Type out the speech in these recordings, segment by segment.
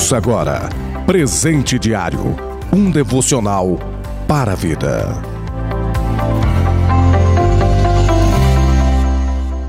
Ouça agora Presente Diário um devocional para a vida.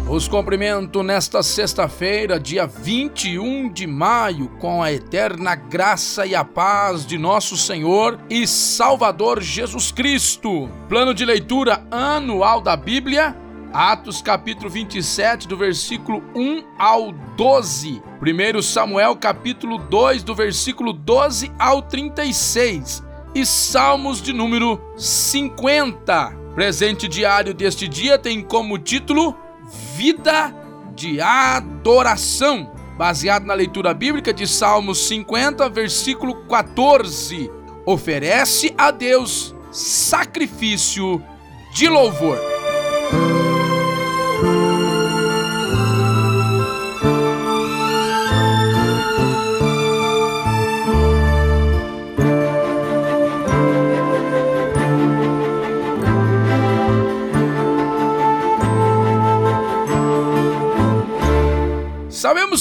Os cumprimento nesta sexta-feira, dia 21 de maio, com a eterna graça e a paz de nosso Senhor e Salvador Jesus Cristo. Plano de leitura anual da Bíblia Atos capítulo 27, do versículo 1 ao 12. 1 Samuel capítulo 2, do versículo 12 ao 36. E Salmos de número 50. Presente diário deste dia tem como título Vida de Adoração, baseado na leitura bíblica de Salmos 50, versículo 14. Oferece a Deus sacrifício de louvor.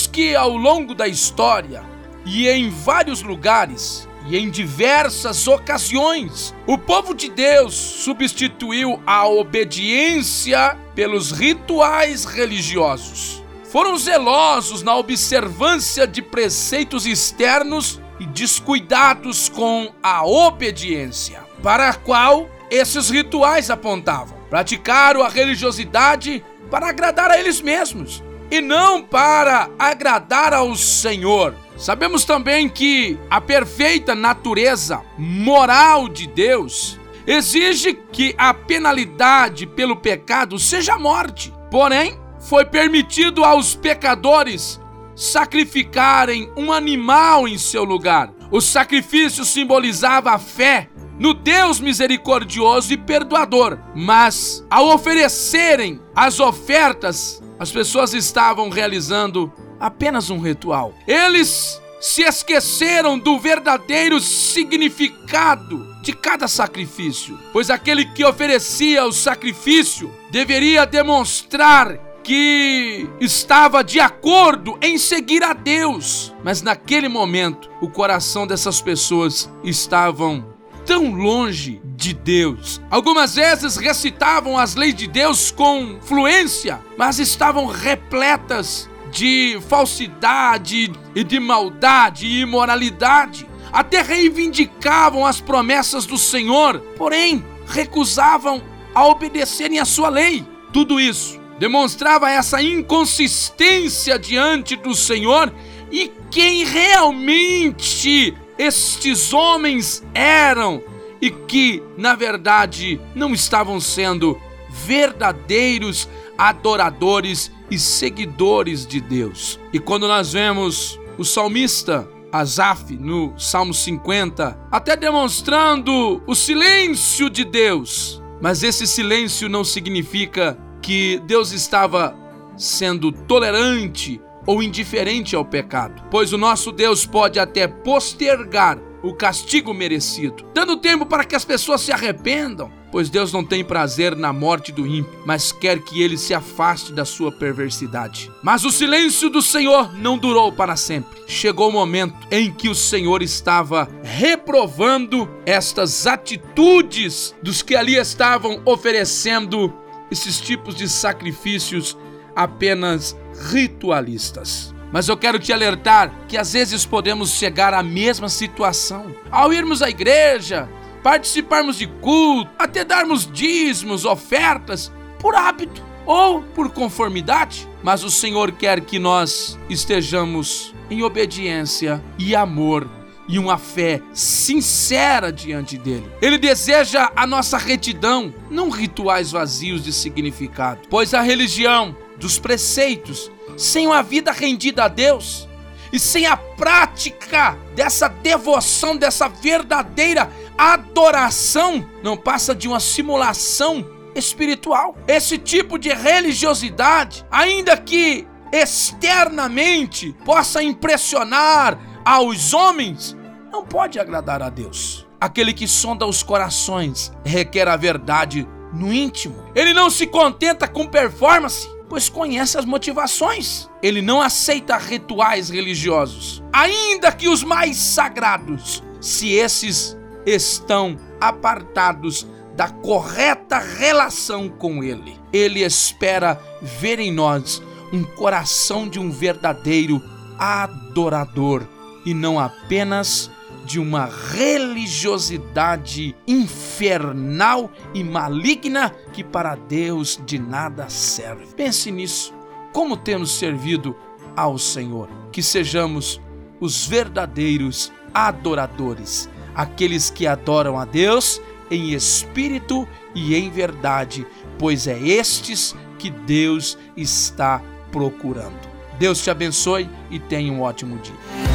Sabemos que ao longo da história e em vários lugares e em diversas ocasiões, o povo de Deus substituiu a obediência pelos rituais religiosos. Foram zelosos na observância de preceitos externos e descuidados com a obediência, para a qual esses rituais apontavam. Praticaram a religiosidade para agradar a eles mesmos e não para agradar ao Senhor. Sabemos também que a perfeita natureza moral de Deus exige que a penalidade pelo pecado seja a morte. Porém, foi permitido aos pecadores sacrificarem um animal em seu lugar. O sacrifício simbolizava a fé no Deus misericordioso e perdoador, mas ao oferecerem as ofertas as pessoas estavam realizando apenas um ritual. Eles se esqueceram do verdadeiro significado de cada sacrifício, pois aquele que oferecia o sacrifício deveria demonstrar que estava de acordo em seguir a Deus, mas naquele momento o coração dessas pessoas estavam tão longe de Deus. Algumas vezes recitavam as leis de Deus com fluência, mas estavam repletas de falsidade e de maldade e imoralidade. Até reivindicavam as promessas do Senhor, porém recusavam a obedecerem a sua lei. Tudo isso demonstrava essa inconsistência diante do Senhor e quem realmente estes homens eram e que, na verdade, não estavam sendo verdadeiros adoradores e seguidores de Deus. E quando nós vemos o salmista Asaf no Salmo 50, até demonstrando o silêncio de Deus, mas esse silêncio não significa que Deus estava sendo tolerante ou indiferente ao pecado, pois o nosso Deus pode até postergar o castigo merecido, dando tempo para que as pessoas se arrependam, pois Deus não tem prazer na morte do ímpio, mas quer que ele se afaste da sua perversidade. Mas o silêncio do Senhor não durou para sempre. Chegou o momento em que o Senhor estava reprovando estas atitudes dos que ali estavam oferecendo esses tipos de sacrifícios apenas ritualistas. Mas eu quero te alertar que às vezes podemos chegar à mesma situação. Ao irmos à igreja, participarmos de culto, até darmos dízimos, ofertas, por hábito ou por conformidade, mas o Senhor quer que nós estejamos em obediência e amor e uma fé sincera diante dele. Ele deseja a nossa retidão, não rituais vazios de significado, pois a religião dos preceitos, sem uma vida rendida a Deus e sem a prática dessa devoção, dessa verdadeira adoração, não passa de uma simulação espiritual. Esse tipo de religiosidade, ainda que externamente possa impressionar aos homens, não pode agradar a Deus. Aquele que sonda os corações requer a verdade no íntimo. Ele não se contenta com performance, pois conhece as motivações. Ele não aceita rituais religiosos, ainda que os mais sagrados, se esses estão apartados da correta relação com Ele. Ele espera ver em nós um coração de um verdadeiro adorador e não apenas de uma religiosidade infernal e maligna que para Deus de nada serve. Pense nisso. Como temos servido ao Senhor? Que sejamos os verdadeiros adoradores, aqueles que adoram a Deus em espírito e em verdade, pois é estes que Deus está procurando. Deus te abençoe e tenha um ótimo dia.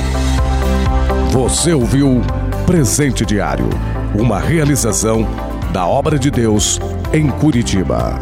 Você ouviu Presente Diário, uma realização da obra de Deus em Curitiba.